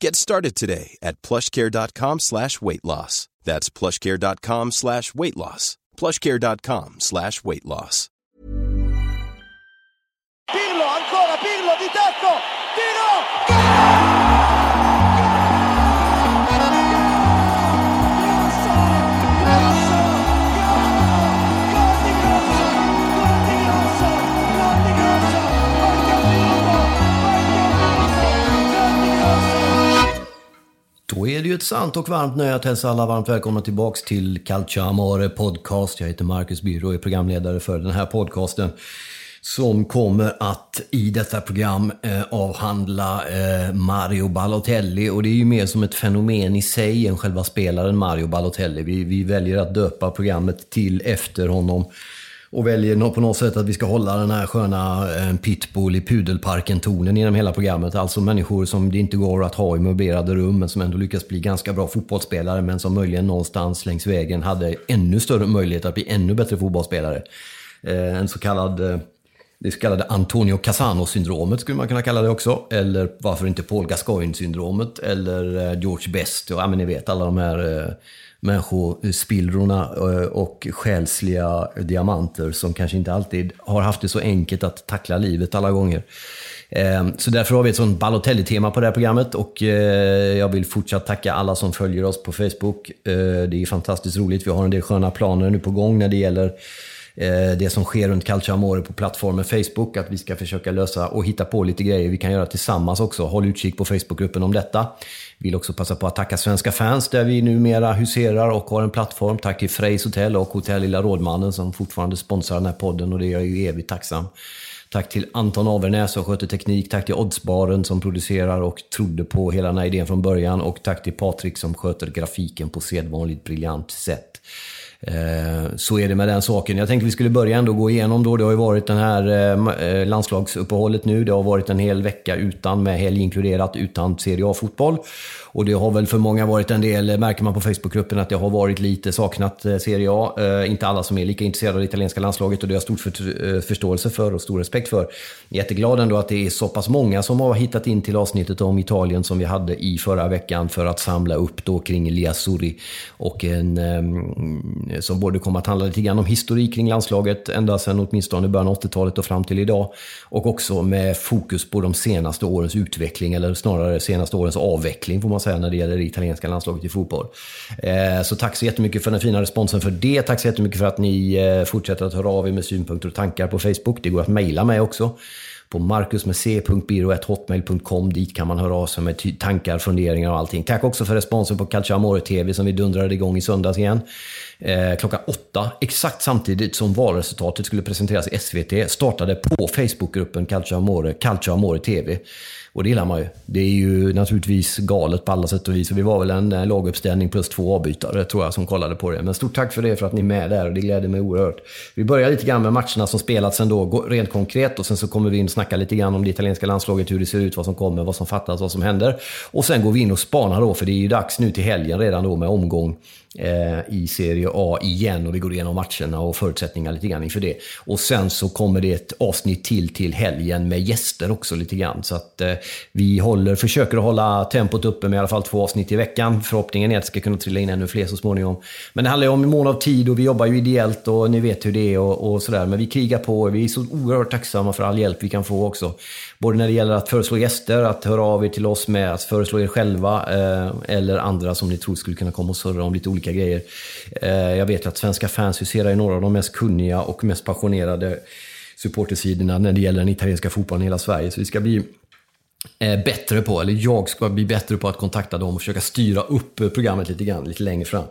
Get started today at plushcare.com slash weight loss. That's plushcare.com slash weight loss. plushcare.com slash weight loss. Pirlo, ancora Pirlo di tacco, tiro! Då är det ju ett sant och varmt nöje att hälsa alla varmt välkomna tillbaks till Calcio Amore Podcast. Jag heter Marcus Byrå och är programledare för den här podcasten. Som kommer att i detta program eh, avhandla eh, Mario Balotelli. Och det är ju mer som ett fenomen i sig än själva spelaren Mario Balotelli. Vi, vi väljer att döpa programmet till efter honom och väljer på något sätt att vi ska hålla den här sköna eh, pitbull i pudelparken-tonen genom hela programmet. Alltså människor som det inte går att ha i möblerade rum men som ändå lyckas bli ganska bra fotbollsspelare men som möjligen någonstans längs vägen hade ännu större möjlighet att bli ännu bättre fotbollsspelare. Eh, en så kallad eh, det så kallade Antonio Casano-syndromet skulle man kunna kalla det också. Eller varför inte Paul Gascoigne-syndromet. Eller eh, George Best. Ja, men ni vet alla de här eh, människospillrorna eh, och själsliga diamanter som kanske inte alltid har haft det så enkelt att tackla livet alla gånger. Eh, så därför har vi ett sånt Balotelli-tema på det här programmet och jag vill fortsatt tacka alla som följer oss på Facebook. Det är fantastiskt roligt. Vi har en del sköna planer nu på gång när det gäller Eh, det som sker runt Calcio Amore på plattformen Facebook. Att vi ska försöka lösa och hitta på lite grejer vi kan göra tillsammans också. Håll utkik på Facebookgruppen om detta. Vill också passa på att tacka Svenska fans där vi numera huserar och har en plattform. Tack till Freys hotell och Hotell Lilla Rådmannen som fortfarande sponsrar den här podden och det är jag ju evigt tacksam. Tack till Anton Avernäs som sköter teknik. Tack till Oddsbaren som producerar och trodde på hela den här idén från början. Och tack till Patrik som sköter grafiken på sedvanligt briljant sätt. Eh, så är det med den saken. Jag tänkte vi skulle börja ändå gå igenom då. Det har ju varit den här eh, eh, landslagsuppehållet nu. Det har varit en hel vecka utan, med helg inkluderat, utan Serie A-fotboll. Och det har väl för många varit en del, märker man på Facebookgruppen, att det har varit lite saknat Serie A. Inte alla som är lika intresserade av det italienska landslaget och det har jag stor för, förståelse för och stor respekt för. Jätteglad ändå att det är så pass många som har hittat in till avsnittet om Italien som vi hade i förra veckan för att samla upp då kring Liasuri och en eh, Eh, som både kommer att handla lite grann om historik kring landslaget ända sedan åtminstone början av 80-talet och fram till idag. Och också med fokus på de senaste årens utveckling, eller snarare senaste årens avveckling får man säga när det gäller det italienska landslaget i fotboll. Eh, Så tack så jättemycket för den fina responsen för det. Tack så jättemycket för att ni eh, fortsätter att höra av er med synpunkter och tankar på Facebook. Det går att mejla mig också på marcusmec.biro.hotmail.com. Dit kan man höra av sig med tankar, funderingar och allting. Tack också för responsen på Calcio Amore TV som vi dundrade igång i söndags igen. Eh, klockan åtta, exakt samtidigt som valresultatet skulle presenteras i SVT, startade på Facebookgruppen Calcio Amore, Calcio Amore TV. Och det gillar man ju. Det är ju naturligtvis galet på alla sätt och vis. Och vi var väl en eh, laguppställning plus två avbytare tror jag som kollade på det. Men stort tack för det för att ni är med där och det gläder mig oerhört. Vi börjar lite grann med matcherna som spelats ändå, rent konkret. Och sen så kommer vi in och snackar lite grann om det italienska landslaget, hur det ser ut, vad som kommer, vad som fattas, vad som händer. Och sen går vi in och spanar då, för det är ju dags nu till helgen redan då med omgång Eh, i Serie A igen och vi går igenom matcherna och förutsättningar lite grann inför det. Och sen så kommer det ett avsnitt till till helgen med gäster också lite grann. Så att eh, vi håller, försöker hålla tempot uppe med i alla fall två avsnitt i veckan. Förhoppningen är att det ska kunna trilla in ännu fler så småningom. Men det handlar ju om en mån av tid och vi jobbar ju ideellt och ni vet hur det är och, och sådär. Men vi krigar på och vi är så oerhört tacksamma för all hjälp vi kan få också. Både när det gäller att föreslå gäster, att höra av er till oss med att föreslå er själva eh, eller andra som ni tror skulle kunna komma och surra om lite olika grejer. Eh, jag vet att svenska fans huserar i några av de mest kunniga och mest passionerade supportersidorna när det gäller den italienska fotbollen i hela Sverige. Så det ska bli Eh, bättre på, eller jag ska bli bättre på att kontakta dem och försöka styra upp programmet lite grann, lite längre fram.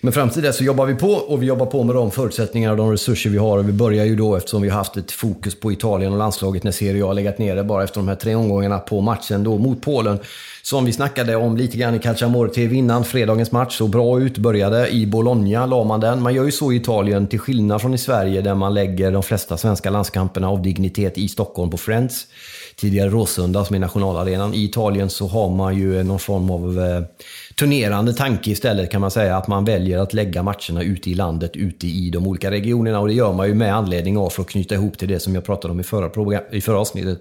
Men fram till dess så jobbar vi på och vi jobbar på med de förutsättningar och de resurser vi har. Och vi börjar ju då, eftersom vi har haft ett fokus på Italien och landslaget när Serie A har legat nere bara efter de här tre omgångarna på matchen då mot Polen. Som vi snackade om lite grann i Calciamore TV innan, fredagens match såg bra ut, började i Bologna, la man den. Man gör ju så i Italien, till skillnad från i Sverige där man lägger de flesta svenska landskamperna av dignitet i Stockholm på Friends tidigare Råsunda som är nationalarenan. I Italien så har man ju någon form av eh, turnerande tanke istället kan man säga. Att man väljer att lägga matcherna ute i landet, ute i de olika regionerna. Och det gör man ju med anledning av, för att knyta ihop till det som jag pratade om i förra, i förra avsnittet,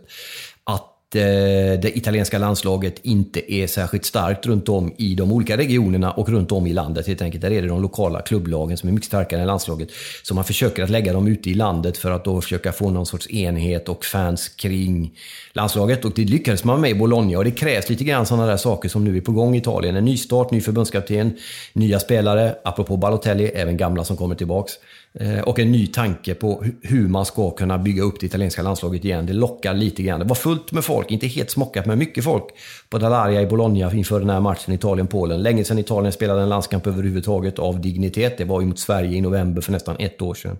Eh, det italienska landslaget inte är särskilt starkt runt om i de olika regionerna och runt om i landet helt enkelt. Där är det de lokala klubblagen som är mycket starkare än landslaget. Så man försöker att lägga dem ute i landet för att då försöka få någon sorts enhet och fans kring landslaget. Och det lyckades man med i Bologna och det krävs lite grann sådana där saker som nu är på gång i Italien. En nystart, ny förbundskapten, nya spelare, apropå Balotelli, även gamla som kommer tillbaks. Eh, och en ny tanke på hur man ska kunna bygga upp det italienska landslaget igen. Det lockar lite grann. Det var fullt med folk, inte helt smockat, men mycket folk på Dalaria i Bologna inför den här matchen Italien-Polen. Länge sedan Italien spelade en landskamp överhuvudtaget av dignitet. Det var ju mot Sverige i november för nästan ett år sedan.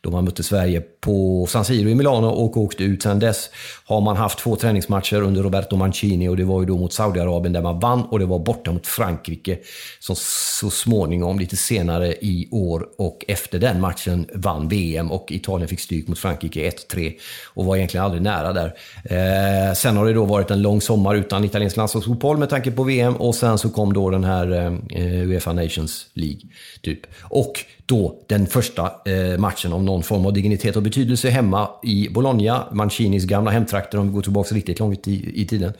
Då man mötte Sverige på San Siro i Milano och åkte ut. Sedan dess har man haft två träningsmatcher under Roberto Mancini och det var ju då mot Saudiarabien där man vann och det var borta mot Frankrike som så småningom, lite senare i år och efter den matchen vann VM och Italien fick stryk mot Frankrike 1-3 och var egentligen aldrig nära där. Eh, Sen har det då varit en lång sommar utan italiensk landslagsfotboll med tanke på VM och sen så kom då den här eh, Uefa Nations League. Typ. Och då den första eh, matchen av någon form av dignitet och betydelse hemma i Bologna, Mancinis gamla hemtrakter om vi går tillbaka riktigt långt i, i tiden.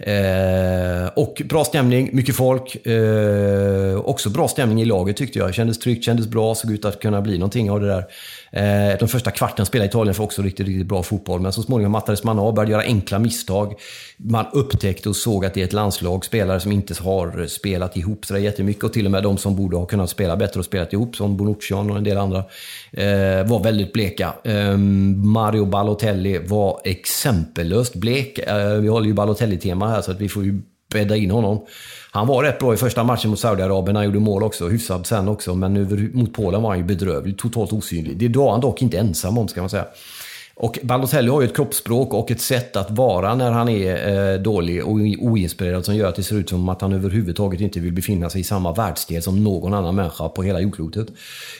Eh, och bra stämning, mycket folk. Eh, också bra stämning i laget tyckte jag. Kändes tryggt, kändes bra, såg ut att kunna bli någonting av det där. Eh, de första kvarten spelade Italien för också riktigt, riktigt bra fotboll. Men så småningom mattades man av, började göra enkla misstag. Man upptäckte och såg att det är ett landslag, spelare som inte har spelat ihop sådär jättemycket. Och till och med de som borde ha kunnat spela bättre och spelat ihop, som Bonuccian och en del andra, eh, var väldigt bleka. Eh, Mario Balotelli var exempellöst blek. Eh, vi håller ju Balotelli-tema här så att vi får ju bädda in honom. Han var rätt bra i första matchen mot Saudiarabien. Han gjorde mål också. Hyfsad sen också. Men över, mot Polen var han ju bedrövlig. Totalt osynlig. Det var han dock inte ensam om, ska man säga. Och Balotelli har ju ett kroppsspråk och ett sätt att vara när han är eh, dålig och oinspirerad som gör att det ser ut som att han överhuvudtaget inte vill befinna sig i samma världsdel som någon annan människa på hela jordklotet.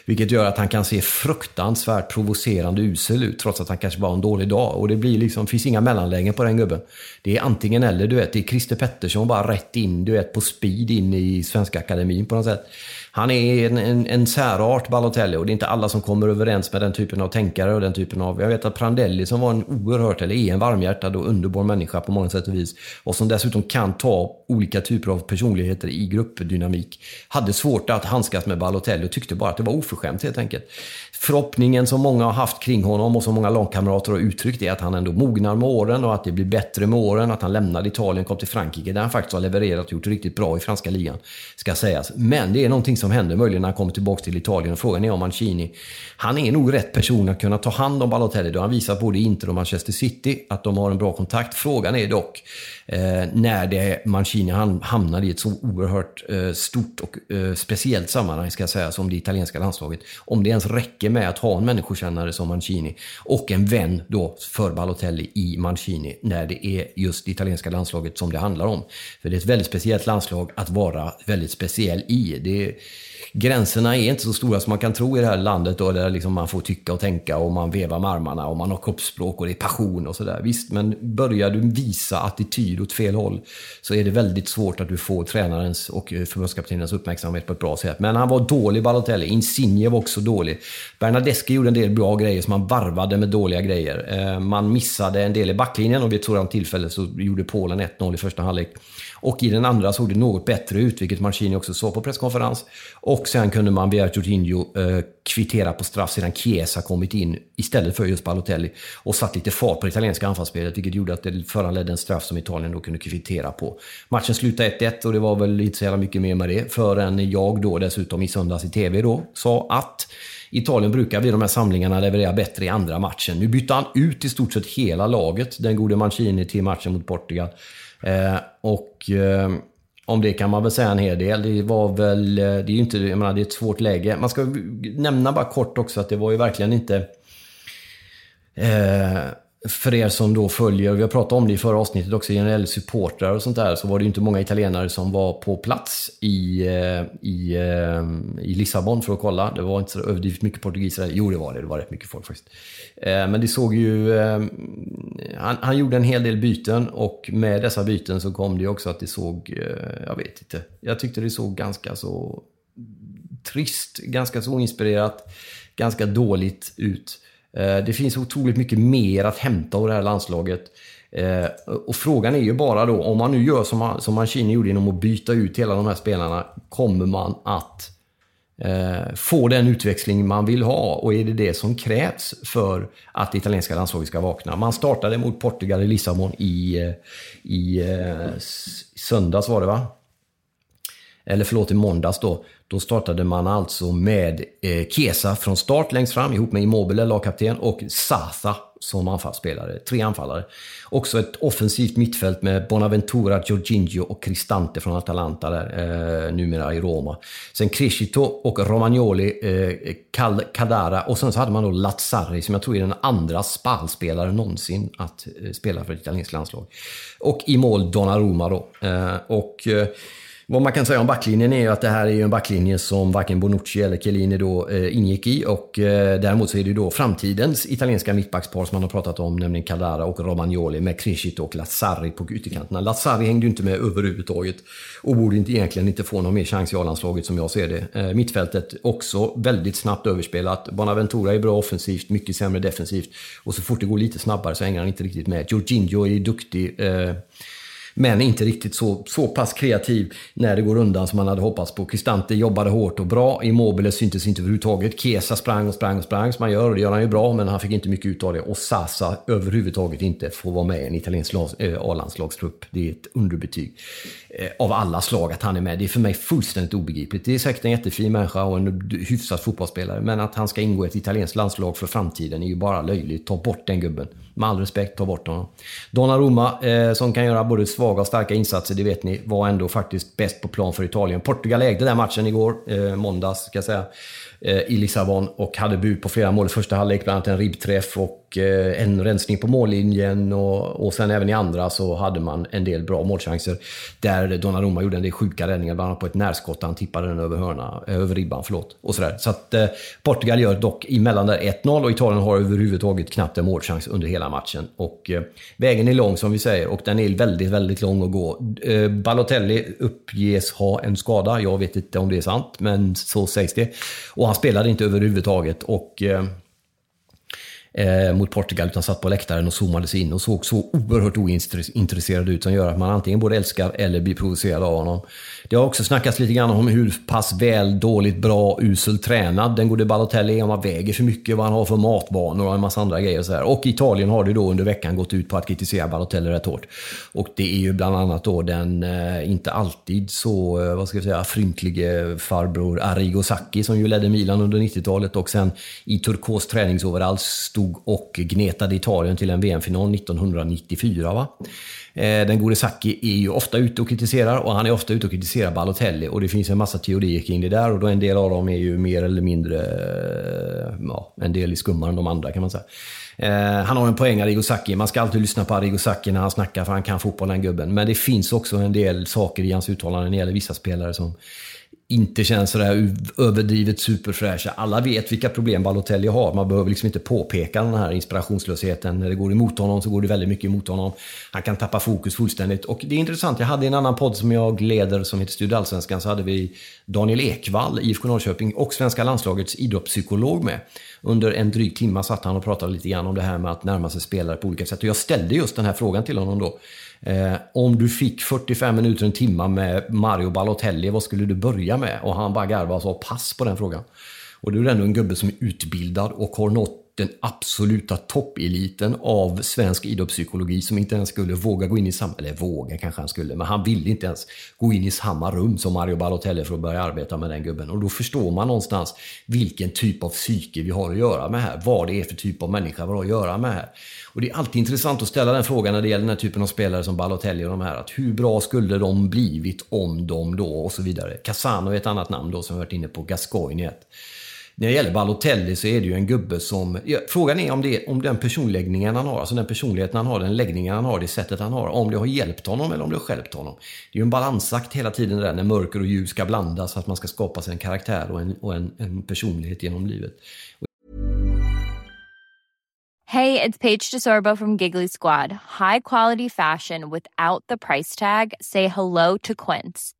Vilket gör att han kan se fruktansvärt provocerande usel ut trots att han kanske bara har en dålig dag. Och det blir liksom, finns inga mellanlägen på den gubben. Det är antingen eller, du vet. Det är Christer Pettersson bara rätt in, du vet, på speed in i Svenska Akademin på något sätt. Han är en, en, en särart, Balotelli, och det är inte alla som kommer överens med den typen av tänkare och den typen av... Jag vet att Prandelli som var en oerhört, eller är en varmhjärtad och underbar människa på många sätt och vis, och som dessutom kan ta olika typer av personligheter i gruppdynamik, hade svårt att handskas med Balotelli och tyckte bara att det var oförskämt helt enkelt förhoppningen som många har haft kring honom och som många lagkamrater har uttryckt är att han ändå mognar med åren och att det blir bättre med åren. Att han lämnade Italien, och kom till Frankrike där han faktiskt har levererat och gjort riktigt bra i franska ligan. Ska sägas. Men det är någonting som händer möjligen när han kommer tillbaka till Italien. Och frågan är om Mancini, han är nog rätt person att kunna ta hand om Balotelli. Det har han visat både i Inter och Manchester City att de har en bra kontakt. Frågan är dock eh, när det Mancini han hamnar i ett så oerhört eh, stort och eh, speciellt sammanhang ska jag säga som det italienska landslaget. Om det ens räcker med att ha en människokännare som Mancini och en vän då för Balotelli i Mancini när det är just det italienska landslaget som det handlar om. För det är ett väldigt speciellt landslag att vara väldigt speciell i. Det gränserna är inte så stora som man kan tro i det här landet då, där liksom man får tycka och tänka och man vevar med armarna och man har kroppsspråk och det är passion och sådär. Visst, men börjar du visa attityd åt fel håll så är det väldigt svårt att du får tränarens och eh, förbundskaptenens uppmärksamhet på ett bra sätt. Men han var dålig, Balotelli. Insigne var också dålig. Bernadeschi gjorde en del bra grejer som man varvade med dåliga grejer. Eh, man missade en del i backlinjen och vid ett sådant tillfälle så gjorde Polen 1-0 i första halvlek. Och i den andra såg det något bättre ut, vilket Mancini också sa på presskonferens. Och sen kunde man via Jorginho eh, kvittera på straff sedan Chiesa kommit in istället för just Balotelli. Och satt lite fart på det italienska anfallsspelet, vilket gjorde att det föranledde en straff som Italien då kunde kvittera på. Matchen slutade 1-1 och det var väl inte så jävla mycket mer med det. Förrän jag då dessutom i söndags i TV då sa att Italien brukar vid de här samlingarna leverera bättre i andra matchen. Nu bytte han ut i stort sett hela laget, den gode Mancini, till matchen mot Portugal. Eh, och eh, om det kan man väl säga en hel del. Det var väl, eh, det är ju inte, jag menar, det är ett svårt läge. Man ska nämna bara kort också att det var ju verkligen inte eh, för er som då följer, vi har pratat om det i förra avsnittet också, generell supportrar och sånt där, så var det ju inte många italienare som var på plats i, eh, i, eh, i Lissabon för att kolla. Det var inte så överdrivet mycket portugiser. Jo, det var det. Det var rätt mycket folk faktiskt. Eh, men det såg ju... Han, han gjorde en hel del byten och med dessa byten så kom det ju också att det såg... Jag vet inte. Jag tyckte det såg ganska så trist, ganska så oinspirerat, ganska dåligt ut. Eh, det finns otroligt mycket mer att hämta av det här landslaget. Eh, och frågan är ju bara då, om man nu gör som, som Mancini gjorde genom att byta ut hela de här spelarna, kommer man att eh, få den utväxling man vill ha? Och är det det som krävs för att det italienska landslaget ska vakna? Man startade mot Portugal i Lissabon i, eh, i söndags var det va? Eller förlåt, i måndags då. Då startade man alltså med eh, Kesa från start längst fram ihop med Immobile, lagkapten, och Sasa som anfallsspelare. Tre anfallare. Också ett offensivt mittfält med Bonaventura, Jorginho och Cristante från Atalanta där, eh, numera i Roma. Sen Crescito och Romagnoli, eh, Cadara och sen så hade man då Lazzari som jag tror är den andra spalspelaren någonsin att eh, spela för ett italienskt landslag. Och i mål Donnarumma då. Eh, och eh, vad man kan säga om backlinjen är ju att det här är en backlinje som varken Bonucci eller Chiellini då eh, ingick i. Och eh, däremot så är det ju då framtidens italienska mittbackspar som man har pratat om, nämligen Caldara och Romagnoli med Crescito och Lazzari på ytterkanterna. Lazzari hängde ju inte med överhuvudtaget och borde inte, egentligen inte få någon mer chans i A-landslaget som jag ser det. Eh, mittfältet också väldigt snabbt överspelat. Bonaventura är bra offensivt, mycket sämre defensivt. Och så fort det går lite snabbare så hänger han inte riktigt med. Jorginho är duktig. Eh, men inte riktigt så, så pass kreativ när det går undan som man hade hoppats på. Cristante jobbade hårt och bra. Immobile syntes inte överhuvudtaget. Kesa sprang och sprang och sprang som man gör och det gör han ju bra men han fick inte mycket ut av det. Och Sasa överhuvudtaget inte får vara med i en italiensk eh, A-landslagstrupp. Det är ett underbetyg eh, av alla slag att han är med. Det är för mig fullständigt obegripligt. Det är säkert en jättefin människa och en hyfsad fotbollsspelare men att han ska ingå i ett italienskt landslag för framtiden är ju bara löjligt. Ta bort den gubben. Med all respekt, ta bort honom. Donnarumma, eh, som kan göra både svaga och starka insatser, det vet ni, var ändå faktiskt bäst på plan för Italien. Portugal ägde den matchen igår, eh, måndags ska jag säga. Eh, I Lissabon och hade bud på flera mål i första halvlek, bland annat en ribbträff och eh, en rensning på mållinjen och, och sen även i andra så hade man en del bra målchanser. Där Donnarumma gjorde en del sjuka räddningar, bland annat på ett närskott. Han tippade den över, hörna, över ribban. Förlåt, och sådär. Så att eh, Portugal gör dock emellan där 1-0 och Italien har överhuvudtaget knappt en målchans under hela matchen. Och eh, vägen är lång som vi säger och den är väldigt, väldigt lång att gå. Eh, Balotelli uppges ha en skada. Jag vet inte om det är sant, men så sägs det. Och han spelade inte överhuvudtaget. Och, eh, eh, mot Portugal utan satt på läktaren och zoomade sig in och såg så oerhört ointresserad ut som gör att man antingen både älskar eller blir provocerad av honom. Det har också snackats lite grann om hur pass väl, dåligt, bra, uselt tränad den gode Balotelli är. Om han väger för mycket, vad han har för matvanor och en massa andra grejer. Och, så här. och Italien har det då under veckan gått ut på att kritisera Balotelli rätt hårt. Och det är ju bland annat då den eh, inte alltid så, eh, vad ska jag säga, fryntlige farbror Arrigo Sacchi som ju ledde Milan under 90-talet och sen i turkos träningsoverall stod och gnetade Italien till en VM-final 1994. Va? Eh, den gode Sacchi är ju ofta ute och kritiserar och han är ofta ute och kritiserar Balotelli. Och det finns en massa teorier kring det där och då en del av dem är ju mer eller mindre, eh, ja, en del är skummare än de andra kan man säga. Eh, han har en poäng, Arrigo Sacchi. Man ska alltid lyssna på Arrigo Sacchi när han snackar för han kan fotboll den gubben. Men det finns också en del saker i hans uttalanden när det gäller vissa spelare som inte känns sådär överdrivet superfräscha. Alla vet vilka problem Balotelli har. Man behöver liksom inte påpeka den här inspirationslösheten. När det går emot honom så går det väldigt mycket emot honom. Han kan tappa fokus fullständigt. Och det är intressant, jag hade en annan podd som jag leder som heter Studio Allsvenskan. Så hade vi Daniel Ekvall, IFK Norrköping och svenska landslagets idrottspsykolog med. Under en dryg timme satt han och pratade lite grann om det här med att närma sig spelare på olika sätt. Och jag ställde just den här frågan till honom då. Eh, om du fick 45 minuter, en timme med Mario Balotelli, vad skulle du börja med? Och han bara garvade och sa pass på den frågan. Och det är ändå en gubbe som är utbildad och har nått den absoluta toppeliten av svensk idrottspsykologi som inte ens skulle våga gå in i samma, eller våga kanske han skulle, men han ville inte ens gå in i samma rum som Mario Balotelli för att börja arbeta med den gubben. Och då förstår man någonstans vilken typ av psyke vi har att göra med här. Vad det är för typ av människa vi har att göra med här. Och det är alltid intressant att ställa den frågan när det gäller den här typen av spelare som Balotelli och de här. Att hur bra skulle de blivit om de då och så vidare. Casano är ett annat namn då som vi varit inne på. Gascoigne ett. När det gäller Balotelli så är det ju en gubbe som... Ja, frågan är om, det, om den personläggningen han har, alltså den personligheten han har, den läggningen han har, det sättet han har, om det har hjälpt honom eller om det har hjälpt honom. Det är ju en balansakt hela tiden där när mörker och ljus ska blandas, för att man ska skapa sig en karaktär och en, och en, en personlighet genom livet. Hej, det är Paige DeSorbo från Giggly Squad. High quality fashion without the price tag. Say hello to Quince.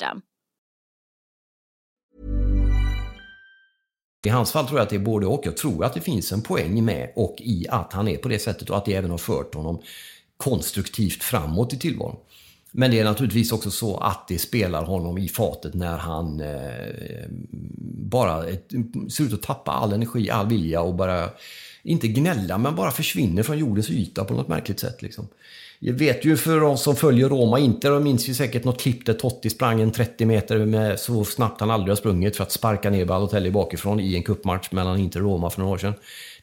I hans fall tror jag att det är både och. Jag tror att det finns en poäng med och i att han är på det sättet och att det även har fört honom konstruktivt framåt i tillvaron. Men det är naturligtvis också så att det spelar honom i fatet när han eh, bara ser ut att tappa all energi, all vilja och bara, inte gnälla, men bara försvinner från jordens yta på något märkligt sätt. Liksom. Jag vet ju för oss som följer Roma Inter, och minns ju säkert något klipp där Totti sprang en 30 meter med så snabbt han aldrig har sprungit för att sparka ner Balotelli bakifrån i en kuppmatch mellan Inter och Roma för några år sedan.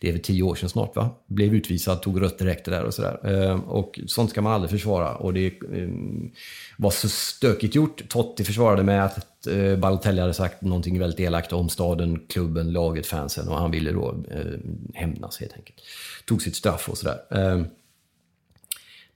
Det är väl tio år sedan snart va? Blev utvisad, tog rött direkt där och sådär. Ehm, och sånt ska man aldrig försvara. Och det ehm, var så stökigt gjort. Totti försvarade med att eh, Balotelli hade sagt någonting väldigt elakt om staden, klubben, laget, fansen och han ville då eh, hämnas helt enkelt. Tog sitt straff och sådär. Eh,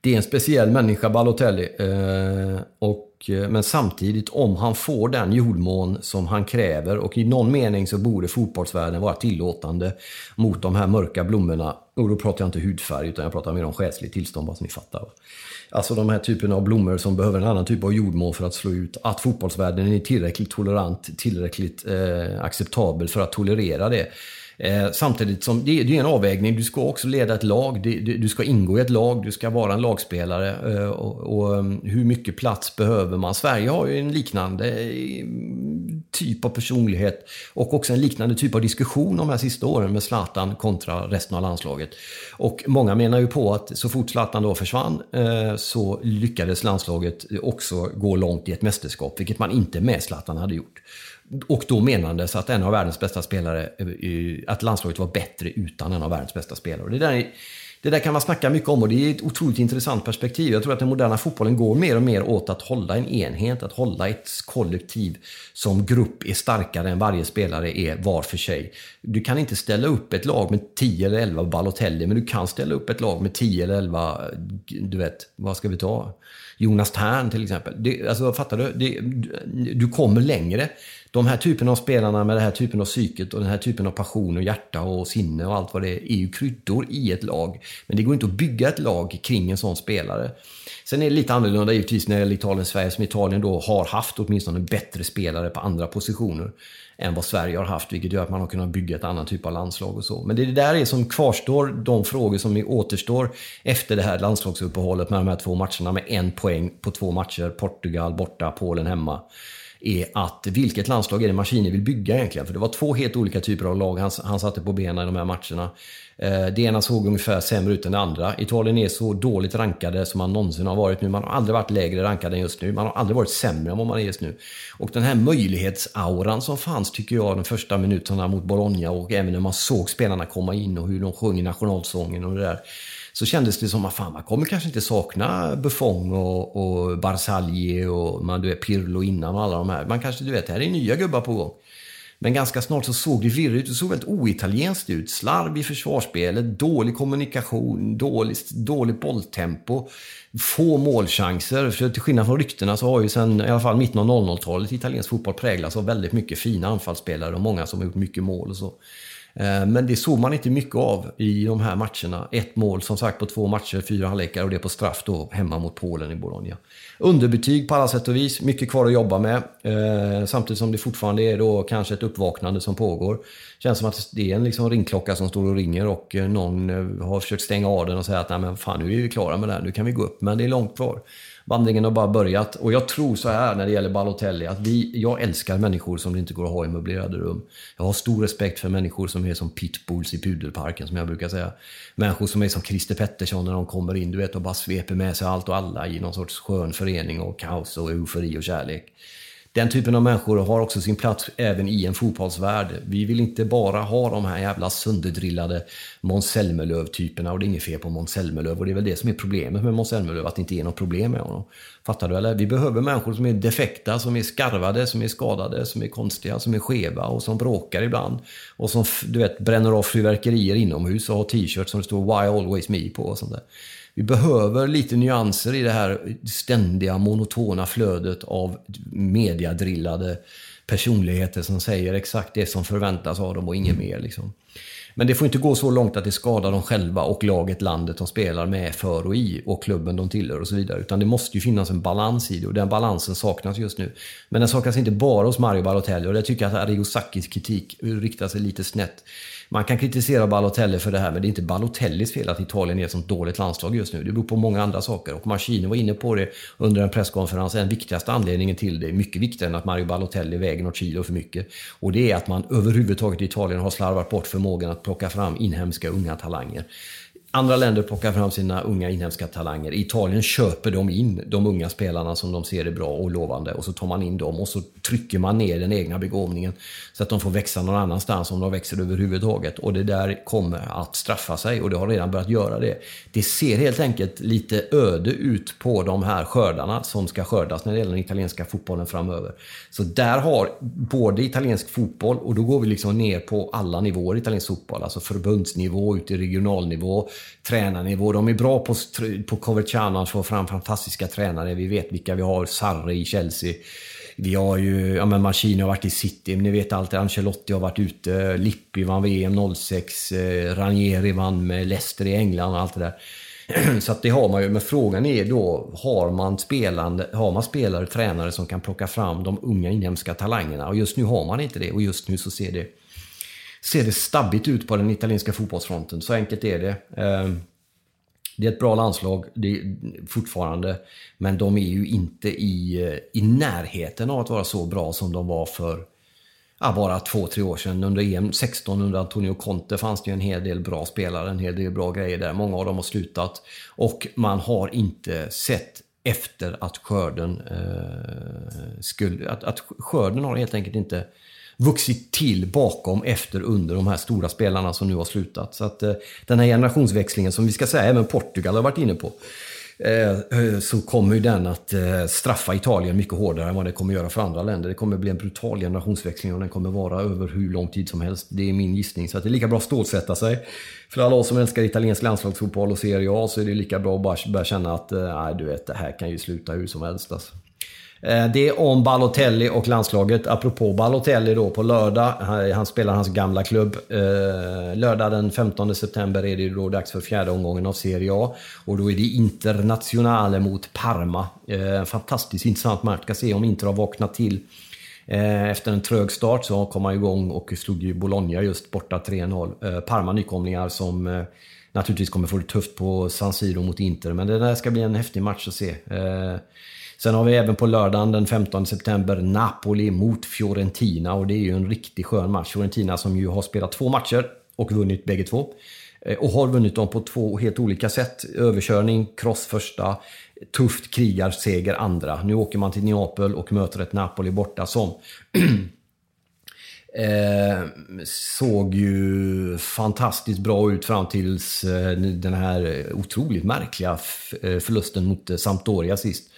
det är en speciell människa, Balotelli. Eh, och, eh, men samtidigt, om han får den jordmån som han kräver och i någon mening så borde fotbollsvärlden vara tillåtande mot de här mörka blommorna. Och då pratar jag inte hudfärg, utan jag pratar mer om själsligt tillstånd, bara så ni fattar. Alltså de här typerna av blommor som behöver en annan typ av jordmån för att slå ut. Att fotbollsvärlden är tillräckligt tolerant, tillräckligt eh, acceptabel för att tolerera det. Eh, samtidigt som det, det, är en avvägning. Du ska också leda ett lag. Du, du ska ingå i ett lag. Du ska vara en lagspelare. Eh, och, och, mm, hur mycket plats behöver man? Sverige har ju en liknande eh, typ av personlighet och också en liknande typ av diskussion de här sista åren med Zlatan kontra resten av landslaget. Och många menar ju på att så fort Zlatan då försvann eh, så lyckades landslaget också gå långt i ett mästerskap, vilket man inte med Zlatan hade gjort. Och då menades att en av världens bästa spelare, eh, att landslaget var bättre utan en av världens bästa spelare. Och det där är, det där kan man snacka mycket om och det är ett otroligt intressant perspektiv. Jag tror att den moderna fotbollen går mer och mer åt att hålla en enhet, att hålla ett kollektiv som grupp är starkare än varje spelare är var för sig. Du kan inte ställa upp ett lag med 10 eller 11 Balotelli, men du kan ställa upp ett lag med 10 eller 11, du vet, vad ska vi ta? Jonas Tern till exempel. Det, alltså, fattar du? Det, du kommer längre. De här typen av spelarna med den här typen av psyket och den här typen av passion och hjärta och sinne och allt vad det är, är ju kryddor i ett lag. Men det går inte att bygga ett lag kring en sån spelare. Sen är det lite annorlunda givetvis när det gäller Italien-Sverige som Italien då har haft åtminstone bättre spelare på andra positioner än vad Sverige har haft, vilket gör att man har kunnat bygga ett annat typ av landslag och så. Men det är det där är som kvarstår, de frågor som återstår efter det här landslagsuppehållet med de här två matcherna med en poäng på två matcher. Portugal borta, Polen hemma är att vilket landslag är det Maschini vill bygga egentligen? För det var två helt olika typer av lag han, han satte på benen i de här matcherna. Eh, det ena såg ungefär sämre ut än det andra. Italien är så dåligt rankade som man någonsin har varit nu. Man har aldrig varit lägre rankad än just nu. Man har aldrig varit sämre än vad man är just nu. Och den här möjlighetsauran som fanns, tycker jag, de första minuterna mot Bologna och även när man såg spelarna komma in och hur de sjöng nationalsången och det där så kändes det som att fan, man kommer kanske inte sakna Buffon och, och Barzagli och man, du vet, Pirlo innan och alla de här. Man kanske, du vet, här är nya gubbar på gång. Men ganska snart så såg det virrigt ut. Det såg väldigt oitalienskt ut. Slarv i försvarsspelet, dålig kommunikation, dåligt, dåligt bolltempo, få målchanser. För till skillnad från ryktena så har ju sen i alla fall mitten av 00-talet italiensk fotboll präglats av väldigt mycket fina anfallsspelare och många som har gjort mycket mål och så. Eh, men det såg man inte mycket av i de här matcherna. Ett mål som sagt på två matcher, fyra halvlekar och det på straff då hemma mot Polen i Bologna. Underbetyg på alla sätt och vis, mycket kvar att jobba med. Eh, samtidigt som det fortfarande är då kanske ett uppvaknande som pågår. Känns som att det är en liksom ringklocka som står och ringer och eh, någon har försökt stänga av den och säga att Nej, men fan, nu är vi klara med det här, nu kan vi gå upp. Men det är långt kvar vandringen har bara börjat. Och jag tror så här när det gäller Balotelli, att vi, jag älskar människor som det inte går att ha i möblerade rum. Jag har stor respekt för människor som är som pitbulls i pudelparken, som jag brukar säga. Människor som är som Christer Pettersson när de kommer in, du vet, och bara sveper med sig allt och alla i någon sorts skön förening och kaos och eufori och kärlek. Den typen av människor har också sin plats även i en fotbollsvärld. Vi vill inte bara ha de här jävla sönderdrillade Måns Zelmerlöw-typerna och det är inget fel på Måns Zelmerlöw och det är väl det som är problemet med Måns Zelmerlöw, att det inte är något problem med honom. Fattar du eller? Vi behöver människor som är defekta, som är skarvade, som är skadade, som är konstiga, som är skeva och som bråkar ibland. Och som du vet, bränner av fyrverkerier inomhus och har t-shirts som det står “Why always me” på och sånt där. Vi behöver lite nyanser i det här ständiga monotona flödet av mediadrillade personligheter som säger exakt det som förväntas av dem och inget mer. Liksom. Men det får inte gå så långt att det skadar dem själva och laget, landet de spelar med, för och i och klubben de tillhör och så vidare. Utan det måste ju finnas en balans i det och den balansen saknas just nu. Men den saknas inte bara hos Mario Balotelli och jag tycker att Arrigo Sacchis kritik riktar sig lite snett. Man kan kritisera Balotelli för det här, men det är inte Balotellis fel att Italien är ett sånt dåligt landslag just nu. Det beror på många andra saker. Och Mancini var inne på det under en presskonferens. Den viktigaste anledningen till det, mycket viktigare än att Mario Balotelli väger något kilo för mycket. Och det är att man överhuvudtaget i Italien har slarvat bort förmågan att plocka fram inhemska unga talanger. Andra länder plockar fram sina unga inhemska talanger. I Italien köper de in de unga spelarna som de ser är bra och lovande och så tar man in dem och så trycker man ner den egna begåvningen så att de får växa någon annanstans om de växer överhuvudtaget. Och det där kommer att straffa sig och det har redan börjat göra det. Det ser helt enkelt lite öde ut på de här skördarna som ska skördas när det gäller den italienska fotbollen framöver. Så där har både italiensk fotboll, och då går vi liksom ner på alla nivåer i italiensk fotboll, alltså förbundsnivå, ut i regionalnivå, tränarnivå. De är bra på, på Coverciano att få fram fantastiska tränare. Vi vet vilka vi har. Sarri i Chelsea. Vi har ju, ja men Mancini har varit i City, ni vet allt. Ancelotti har varit ute. Lippi vann VM 06. Eh, Ranieri vann med Leicester i England och allt det där. Så att det har man ju. Men frågan är då, har man, spelande, har man spelare, tränare som kan plocka fram de unga inhemska talangerna? Och just nu har man inte det. Och just nu så ser det ser det stabbigt ut på den italienska fotbollsfronten. Så enkelt är det. Ehm, det är ett bra landslag det är fortfarande, men de är ju inte i, eh, i närheten av att vara så bra som de var för ja, bara två, tre år sedan. Under EM 16 under Antonio Conte fanns det ju en hel del bra spelare, en hel del bra grejer där. Många av dem har slutat och man har inte sett efter att skörden eh, skulle... Att, att skörden har helt enkelt inte vuxit till bakom, efter, under de här stora spelarna som nu har slutat. Så att eh, den här generationsväxlingen som vi ska säga även Portugal har varit inne på. Eh, eh, så kommer ju den att eh, straffa Italien mycket hårdare än vad det kommer göra för andra länder. Det kommer bli en brutal generationsväxling och den kommer vara över hur lång tid som helst. Det är min gissning. Så att det är lika bra att stålsätta sig. För alla oss som älskar italiensk landslagsfotboll och Serie A så är det lika bra att bara börja känna att eh, nej, du vet, det här kan ju sluta hur som helst. Alltså. Eh, det är om Balotelli och landslaget. Apropå Balotelli då på lördag. Eh, han spelar hans gamla klubb. Eh, lördag den 15 september är det då dags för fjärde omgången av Serie A. Och då är det Internationale mot Parma. Fantastiskt intressant match. Ska se om Inter har vaknat till. Efter en trög start så kom han igång och slog ju Bologna just borta 3-0. Parma nykomlingar som naturligtvis kommer få det tufft på San Siro mot Inter. Men det där ska bli en häftig match att se. Sen har vi även på lördagen den 15 september Napoli mot Fiorentina och det är ju en riktigt skön match. Fiorentina som ju har spelat två matcher och vunnit bägge två. Eh, och har vunnit dem på två helt olika sätt. Överkörning, cross första, tufft krigarseger andra. Nu åker man till Neapel och möter ett Napoli borta som Eh, såg ju fantastiskt bra ut fram tills eh, den här otroligt märkliga eh, förlusten mot eh, Sampdoria sist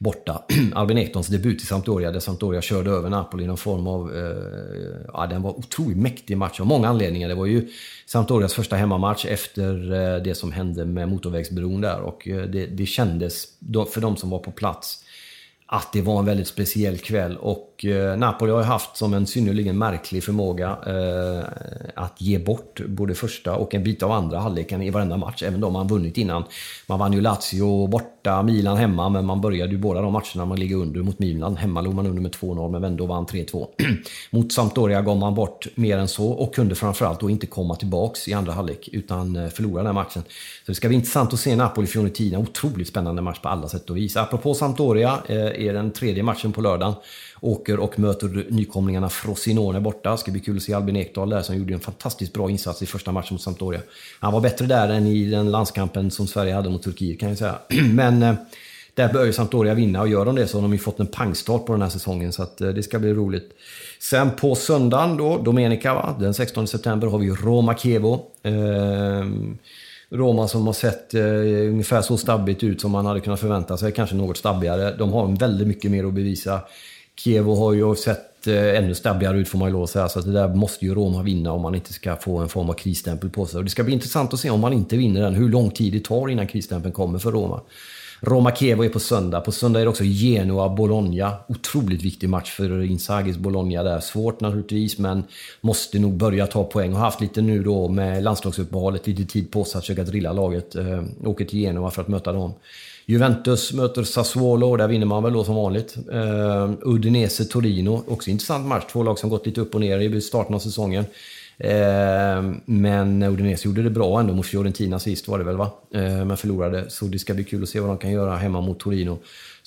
borta. Albin Ektons debut i Sampdoria, där Sampdoria körde över Napoli i någon form av... Eh, ja, den var otroligt mäktig match av många anledningar. Det var ju Sampdorias första hemmamatch efter eh, det som hände med motorvägsbron där och eh, det, det kändes, för de som var på plats, att det var en väldigt speciell kväll. Och eh, Napoli har haft som en synnerligen märklig förmåga eh, att ge bort både första och en bit av andra halvleken i varenda match, även de man vunnit innan. Man vann ju Lazio borta, Milan hemma, men man började ju båda de matcherna man ligger under mot Milan. Hemma låg man under med 2-0, men vände och vann 3-2. mot Sampdoria gav man bort mer än så och kunde framförallt då inte komma tillbaks i andra halvlek, utan eh, förlora den matchen. Så det ska bli intressant att se Napoli-Fiorentina. Otroligt spännande match på alla sätt och vis. Apropå Sampdoria, eh, är den tredje matchen på lördagen. Åker och möter nykomlingarna Frosinone borta. Ska bli kul att se Albin Ekdal där som gjorde en fantastiskt bra insats i första matchen mot Sampdoria. Han var bättre där än i den landskampen som Sverige hade mot Turkiet kan jag säga. Men eh, där bör ju Sampdoria vinna och gör de det så har de ju fått en pangstart på den här säsongen. Så att, eh, det ska bli roligt. Sen på söndagen då, Domenica va? Den 16 september har vi Roma-Kevo. Ehm, Roma som har sett eh, ungefär så stabbigt ut som man hade kunnat förvänta sig, kanske något stabbigare. De har väldigt mycket mer att bevisa. Kievo har ju sett eh, ännu stabbigare ut får man ju lov att säga, så det där måste ju Roma vinna om man inte ska få en form av krisstämpel på sig. Och det ska bli intressant att se om man inte vinner den, hur lång tid det tar innan krisstämpeln kommer för Roma. Roma Kievo är på söndag. På söndag är det också Genoa-Bologna. Otroligt viktig match för Insagis Bologna där. Svårt naturligtvis, men måste nog börja ta poäng. Har haft lite nu då med landslagsuppehållet, lite tid på sig att försöka drilla laget. Eh, åker till Genoa för att möta dem. Juventus möter Sassuolo och där vinner man väl då som vanligt. Eh, uh, Udinese-Torino, också intressant match. Två lag som gått lite upp och ner i starten av säsongen. Uh, men Udinese gjorde det bra ändå mot Fiorentina sist var det väl va? Uh, men förlorade. Så det ska bli kul att se vad de kan göra hemma mot Torino.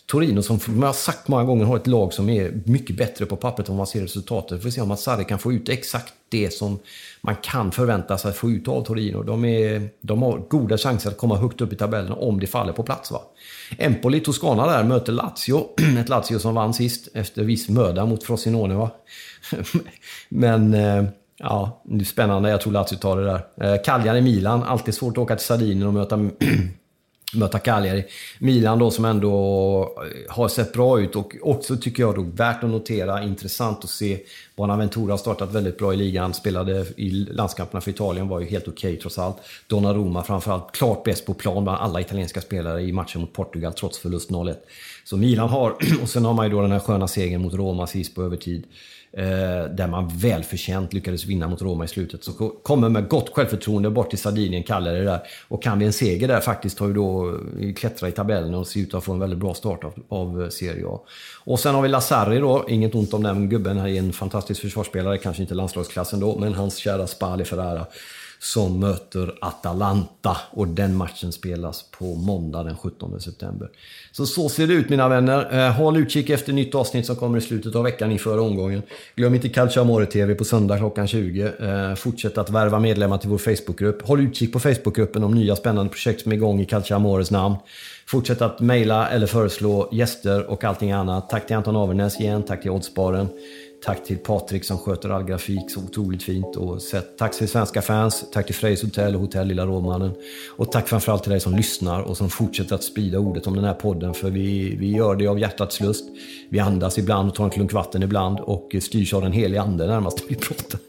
Torino som, man jag har sagt många gånger, har ett lag som är mycket bättre på pappret om man ser resultatet. Vi får se om Sarri kan få ut exakt det som man kan förvänta sig att få ut av Torino. De, är, de har goda chanser att komma högt upp i tabellen om det faller på plats. Va? Empoli, Toscana där, möter Lazio. Ett Lazio som vann sist efter viss möda mot Frosinone. Va? Men eh, Ja, det är spännande. Jag tror Lazio tar det där. Eh, Cagliari Milan. Alltid svårt att åka till Sardinien och möta, möta Cagliari. Milan då som ändå eh, har sett bra ut och också tycker jag då värt att notera, intressant att se. Bonaventura har startat väldigt bra i ligan. Spelade i landskamperna för Italien, var ju helt okej okay, trots allt. Donnarumma framförallt, klart bäst på plan bland alla italienska spelare i matchen mot Portugal trots förlust 0-1. Så Milan har, och sen har man ju då den här sköna segern mot Roma sist på övertid. Eh, där man välförtjänt lyckades vinna mot Roma i slutet. Så kommer med gott självförtroende bort till Sardinien, kallar det där. Och kan vi en seger där faktiskt har vi då eh, klättrat i tabellen och ser ut att få en väldigt bra start av, av eh, Serie A. Och sen har vi Lazari då, inget ont om den gubben, han är en fantastisk försvarsspelare, kanske inte landslagsklassen då, men hans kära Spali Ferrara som möter Atalanta och den matchen spelas på måndag den 17 september. Så så ser det ut mina vänner. Eh, Håll utkik efter nytt avsnitt som kommer i slutet av veckan inför omgången. Glöm inte Calcio Amore TV på söndag klockan 20. Eh, fortsätt att värva medlemmar till vår Facebookgrupp. Håll utkik på Facebookgruppen om nya spännande projekt som är igång i Calcio Amores namn. Fortsätt att mejla eller föreslå gäster och allting annat. Tack till Anton Avernäs igen, tack till Oddsbaren. Tack till Patrik som sköter all grafik så otroligt fint. Och tack till svenska fans, tack till Frejs Hotell och Hotell Lilla Råmannen. Och tack framförallt till dig som lyssnar och som fortsätter att sprida ordet om den här podden. För vi, vi gör det av hjärtats lust. Vi andas ibland och tar en klunk vatten ibland och styrs av den heliga ande närmast när vi pratar,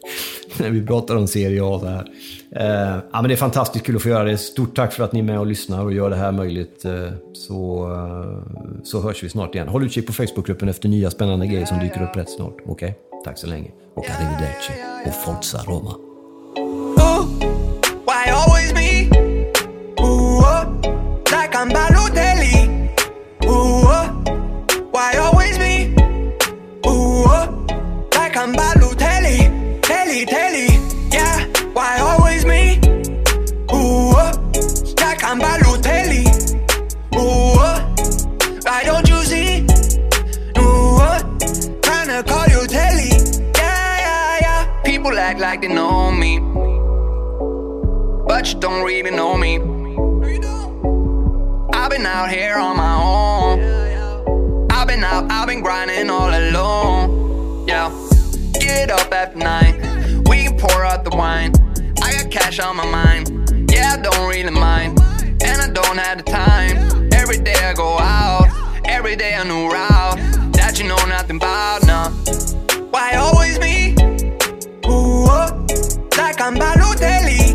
när vi pratar om Serie A. Så här. Eh, ja, men det är fantastiskt kul att få göra det. Stort tack för att ni är med och lyssnar och gör det här möjligt. Eh, så, eh, så hörs vi snart igen. Håll utkik på Facebookgruppen efter nya spännande grejer som dyker upp rätt snart. Okej? Okay? Tack så länge. Och arrivederci. Och forza Roma. Don't really know me. I've been out here on my own. I've been out, I've been grinding all alone. Yeah, get up at night. We can pour out the wine. I got cash on my mind. Yeah, I don't really mind. And I don't have the time. Every day I go out. Every day a new route. That you know nothing about, nah. Why always me? Ooh, oh, like I'm Balotelli.